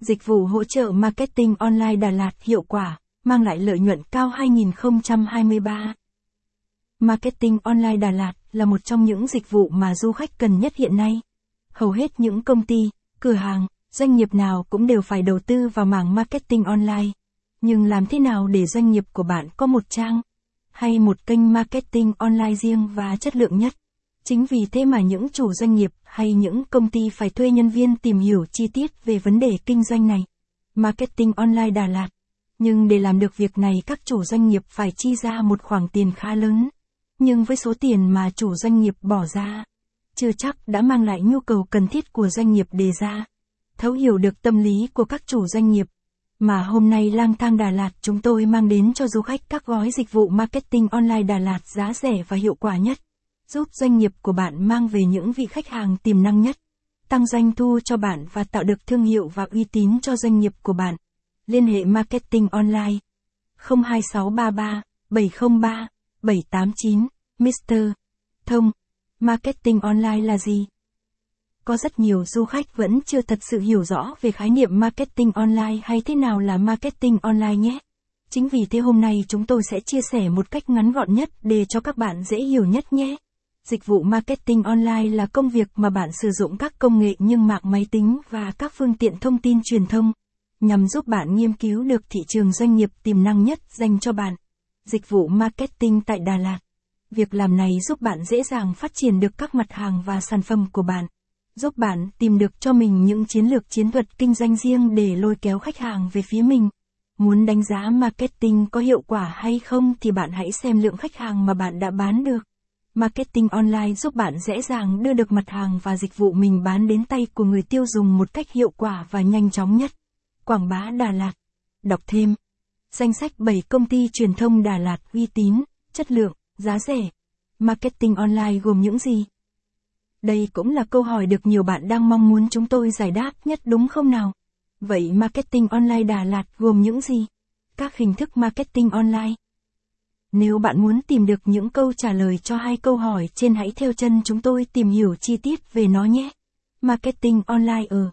Dịch vụ hỗ trợ marketing online Đà Lạt hiệu quả, mang lại lợi nhuận cao 2023. Marketing online Đà Lạt là một trong những dịch vụ mà du khách cần nhất hiện nay. Hầu hết những công ty, cửa hàng, doanh nghiệp nào cũng đều phải đầu tư vào mảng marketing online. Nhưng làm thế nào để doanh nghiệp của bạn có một trang hay một kênh marketing online riêng và chất lượng nhất? Chính vì thế mà những chủ doanh nghiệp hay những công ty phải thuê nhân viên tìm hiểu chi tiết về vấn đề kinh doanh này. Marketing online Đà Lạt. Nhưng để làm được việc này các chủ doanh nghiệp phải chi ra một khoản tiền khá lớn. Nhưng với số tiền mà chủ doanh nghiệp bỏ ra, chưa chắc đã mang lại nhu cầu cần thiết của doanh nghiệp đề ra. Thấu hiểu được tâm lý của các chủ doanh nghiệp, mà hôm nay lang thang Đà Lạt chúng tôi mang đến cho du khách các gói dịch vụ marketing online Đà Lạt giá rẻ và hiệu quả nhất giúp doanh nghiệp của bạn mang về những vị khách hàng tiềm năng nhất, tăng doanh thu cho bạn và tạo được thương hiệu và uy tín cho doanh nghiệp của bạn. Liên hệ marketing online 02633 703 789 Mr. Thông Marketing online là gì? Có rất nhiều du khách vẫn chưa thật sự hiểu rõ về khái niệm marketing online hay thế nào là marketing online nhé. Chính vì thế hôm nay chúng tôi sẽ chia sẻ một cách ngắn gọn nhất để cho các bạn dễ hiểu nhất nhé. Dịch vụ marketing online là công việc mà bạn sử dụng các công nghệ như mạng máy tính và các phương tiện thông tin truyền thông, nhằm giúp bạn nghiên cứu được thị trường doanh nghiệp tiềm năng nhất dành cho bạn. Dịch vụ marketing tại Đà Lạt. Việc làm này giúp bạn dễ dàng phát triển được các mặt hàng và sản phẩm của bạn, giúp bạn tìm được cho mình những chiến lược chiến thuật kinh doanh riêng để lôi kéo khách hàng về phía mình. Muốn đánh giá marketing có hiệu quả hay không thì bạn hãy xem lượng khách hàng mà bạn đã bán được. Marketing online giúp bạn dễ dàng đưa được mặt hàng và dịch vụ mình bán đến tay của người tiêu dùng một cách hiệu quả và nhanh chóng nhất. Quảng bá Đà Lạt. Đọc thêm. Danh sách 7 công ty truyền thông Đà Lạt uy tín, chất lượng, giá rẻ. Marketing online gồm những gì? Đây cũng là câu hỏi được nhiều bạn đang mong muốn chúng tôi giải đáp nhất đúng không nào? Vậy marketing online Đà Lạt gồm những gì? Các hình thức marketing online nếu bạn muốn tìm được những câu trả lời cho hai câu hỏi trên hãy theo chân chúng tôi tìm hiểu chi tiết về nó nhé. Marketing online ở